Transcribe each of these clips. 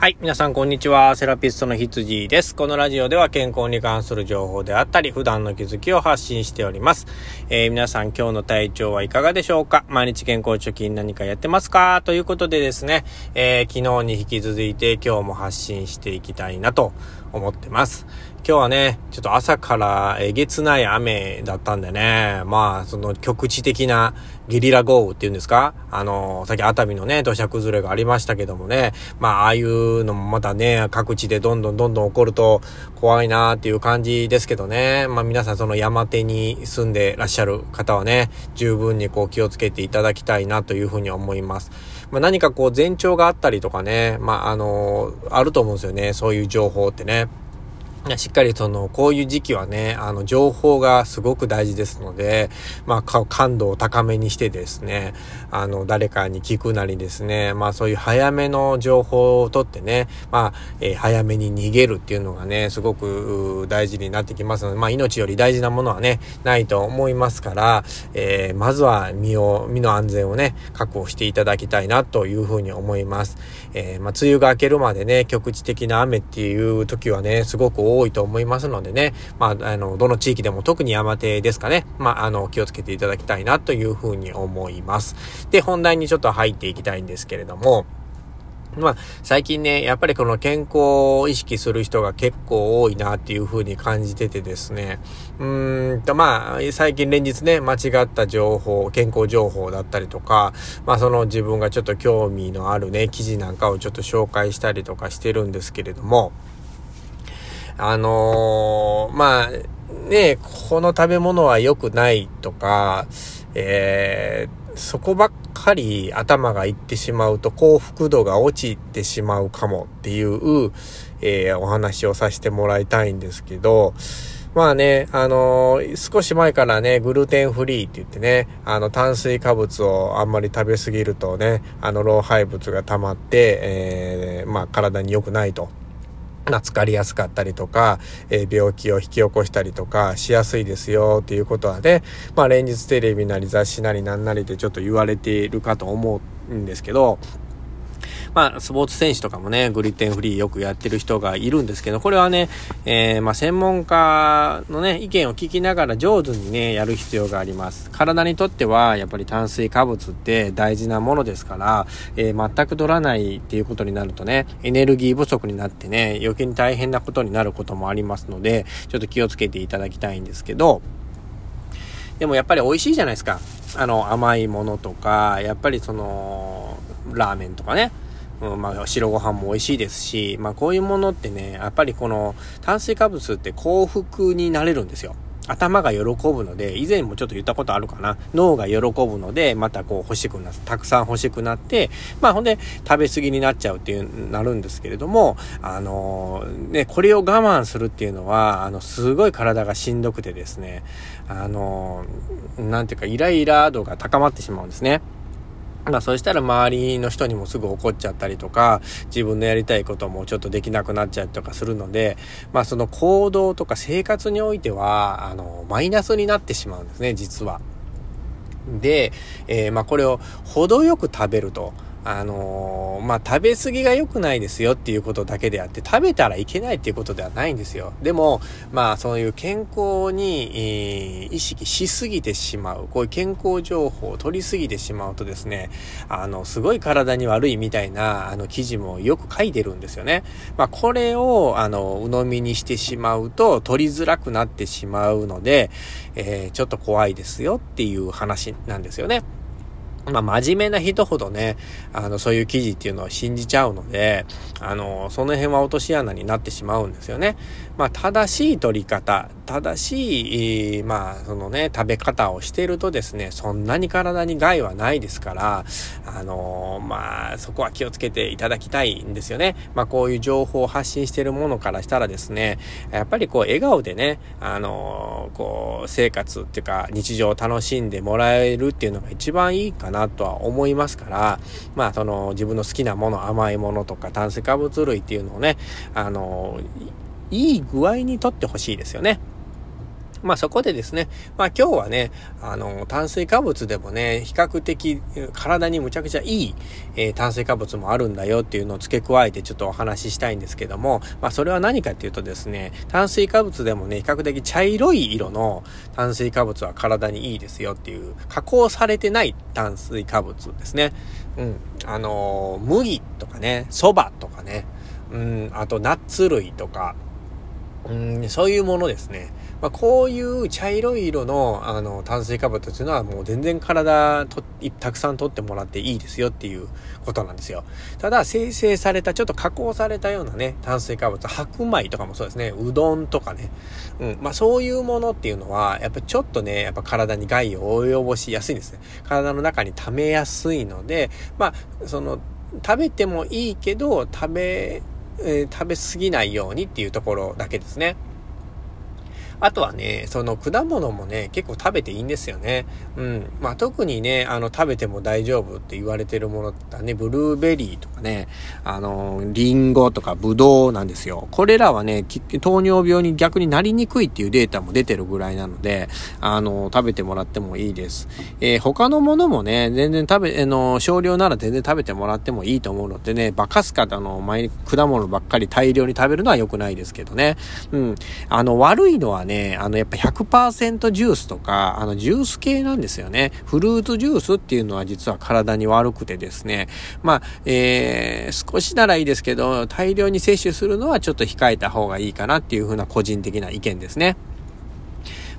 はい。皆さん、こんにちは。セラピストの羊です。このラジオでは健康に関する情報であったり、普段の気づきを発信しております。えー、皆さん、今日の体調はいかがでしょうか？毎日健康貯金何かやってますか？ということでですね、えー、昨日に引き続いて今日も発信していきたいなと思ってます。今日はね、ちょっと朝からえげつない雨だったんでね、まあ、その局地的なゲリラ豪雨っていうんですか？あの、さっき熱海のね、土砂崩れがありましたけどもね、まあ、ああいうのもまたね、各地でどんどんどんどん起こると怖いなーっていう感じですけどね、まあ皆さんその山手に住んでらっしゃる方はね、十分にこう気をつけていただきたいなというふうに思います。まあ何かこう前兆があったりとかね、まああの、あると思うんですよね、そういう情報ってね。しっかりその、こういう時期はね、あの、情報がすごく大事ですので、まあ、感度を高めにしてですね、あの、誰かに聞くなりですね、まあ、そういう早めの情報をとってね、まあ、えー、早めに逃げるっていうのがね、すごく大事になってきますので、まあ、命より大事なものはね、ないと思いますから、えー、まずは身を、身の安全をね、確保していただきたいなというふうに思います。えー、まあ、梅雨が明けるまでね、局地的な雨っていう時はね、すごく多いと思いますのでね、まあ、あの、どの地域でも特に山手ですかね、まあ、あの、気をつけていただきたいなというふうに思います。で、本題にちょっと入っていきたいんですけれども、まあ、最近ね、やっぱりこの健康を意識する人が結構多いなっていう風に感じててですね。うーんと、まあ、最近連日ね、間違った情報、健康情報だったりとか、まあその自分がちょっと興味のあるね、記事なんかをちょっと紹介したりとかしてるんですけれども、あのー、まあ、ね、この食べ物は良くないとか、えー、そこばっかり頭がいってしまうと幸福度が落ちてしまうかもっていう、えー、お話をさせてもらいたいんですけど、まあね、あのー、少し前からね、グルテンフリーって言ってね、あの、炭水化物をあんまり食べ過ぎるとね、あの、老廃物が溜まって、えー、まあ、体に良くないと。疲かりやすかったりとか、えー、病気を引き起こしたりとかしやすいですよっていうことはね、まあ連日テレビなり雑誌なりなんなりでちょっと言われているかと思うんですけど、まあ、スポーツ選手とかもね、グリテンフリーよくやってる人がいるんですけど、これはね、えー、まあ、専門家のね、意見を聞きながら上手にね、やる必要があります。体にとっては、やっぱり炭水化物って大事なものですから、えー、全く取らないっていうことになるとね、エネルギー不足になってね、余計に大変なことになることもありますので、ちょっと気をつけていただきたいんですけど、でもやっぱり美味しいじゃないですか。あの、甘いものとか、やっぱりその、ラーメンとかね。うん、まあ、白ご飯も美味しいですし、まあ、こういうものってね、やっぱりこの炭水化物って幸福になれるんですよ。頭が喜ぶので、以前もちょっと言ったことあるかな。脳が喜ぶので、またこう欲しくなって、たくさん欲しくなって、まあほんで食べ過ぎになっちゃうっていう、なるんですけれども、あのー、ね、これを我慢するっていうのは、あの、すごい体がしんどくてですね、あのー、なんていうか、イライラ度が高まってしまうんですね。まあそしたら周りの人にもすぐ怒っちゃったりとか、自分のやりたいこともちょっとできなくなっちゃうとかするので、まあその行動とか生活においては、あの、マイナスになってしまうんですね、実は。で、えー、まあこれを程よく食べると。あのー、まあ、食べ過ぎが良くないですよっていうことだけであって、食べたらいけないっていうことではないんですよ。でも、まあ、そういう健康に、えー、意識しすぎてしまう、こういう健康情報を取りすぎてしまうとですね、あの、すごい体に悪いみたいな、あの、記事もよく書いてるんですよね。まあ、これを、あの、鵜呑みにしてしまうと、取りづらくなってしまうので、えー、ちょっと怖いですよっていう話なんですよね。まあ、真面目な人ほどね、あの、そういう記事っていうのを信じちゃうので、あの、その辺は落とし穴になってしまうんですよね。まあ、正しい取り方、正しい、まあ、そのね、食べ方をしてるとですね、そんなに体に害はないですから、あのまあ、そこは気をつけていただきたいんですよね。まあ、こういう情報を発信してるものからしたらですね、やっぱりこう、笑顔でね、あのこう、生活っていうか、日常を楽しんでもらえるっていうのが一番いいかななとは思いますから、まあ、その、自分の好きなもの、甘いものとか炭水化物類っていうのをね、あのいい具合にとってほしいですよね。まあそこでですね、まあ今日はね、あの、炭水化物でもね、比較的体にむちゃくちゃいい、えー、炭水化物もあるんだよっていうのを付け加えてちょっとお話ししたいんですけども、まあそれは何かっていうとですね、炭水化物でもね、比較的茶色い色の炭水化物は体にいいですよっていう、加工されてない炭水化物ですね。うん。あのー、麦とかね、蕎麦とかね、うん、あとナッツ類とか、うん、そういうものですね。まあ、こういう茶色い色の、あの、炭水化物というのはもう全然体と、たくさん取ってもらっていいですよっていうことなんですよ。ただ、生成された、ちょっと加工されたようなね、炭水化物、白米とかもそうですね、うどんとかね。うん。まあ、そういうものっていうのは、やっぱちょっとね、やっぱ体に害を及ぼしやすいんですね。体の中に溜めやすいので、まあ、その、食べてもいいけど、食べ、えー、食べ過ぎないようにっていうところだけですね。あとはね、その果物もね、結構食べていいんですよね。うん。まあ特にね、あの食べても大丈夫って言われてるものだね、ブルーベリーとかね、あの、リンゴとかブドウなんですよ。これらはね、糖尿病に逆になりにくいっていうデータも出てるぐらいなので、あの、食べてもらってもいいです。えー、他のものもね、全然食べ、あの、少量なら全然食べてもらってもいいと思うのでね、バカすかあの、前果物ばっかり大量に食べるのは良くないですけどね。うん。あの、悪いのはねね、あの、やっぱ100%ジュースとか、あの、ジュース系なんですよね。フルーツジュースっていうのは実は体に悪くてですね。まあ、えー、少しならいいですけど、大量に摂取するのはちょっと控えた方がいいかなっていうふうな個人的な意見ですね。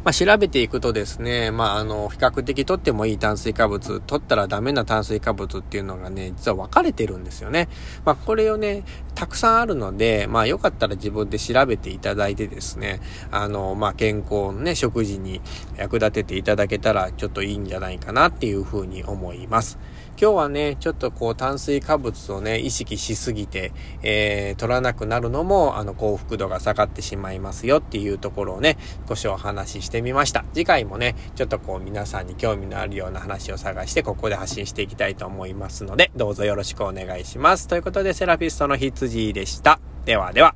まあ、調べていくとですね、まあ、あの、比較的取ってもいい炭水化物、取ったらダメな炭水化物っていうのがね、実は分かれてるんですよね。まあ、これをね、たくさんあるので、まあ、よかったら自分で調べていただいてですね、あの、まあ、健康のね、食事に役立てていただけたらちょっといいんじゃないかなっていうふうに思います。今日はね、ちょっとこう炭水化物をね、意識しすぎて、えー、取らなくなるのも、あの、幸福度が下がってしまいますよっていうところをね、少しお話ししてみました。次回もね、ちょっとこう皆さんに興味のあるような話を探して、ここで発信していきたいと思いますので、どうぞよろしくお願いします。ということで、セラピストの羊でした。ではでは。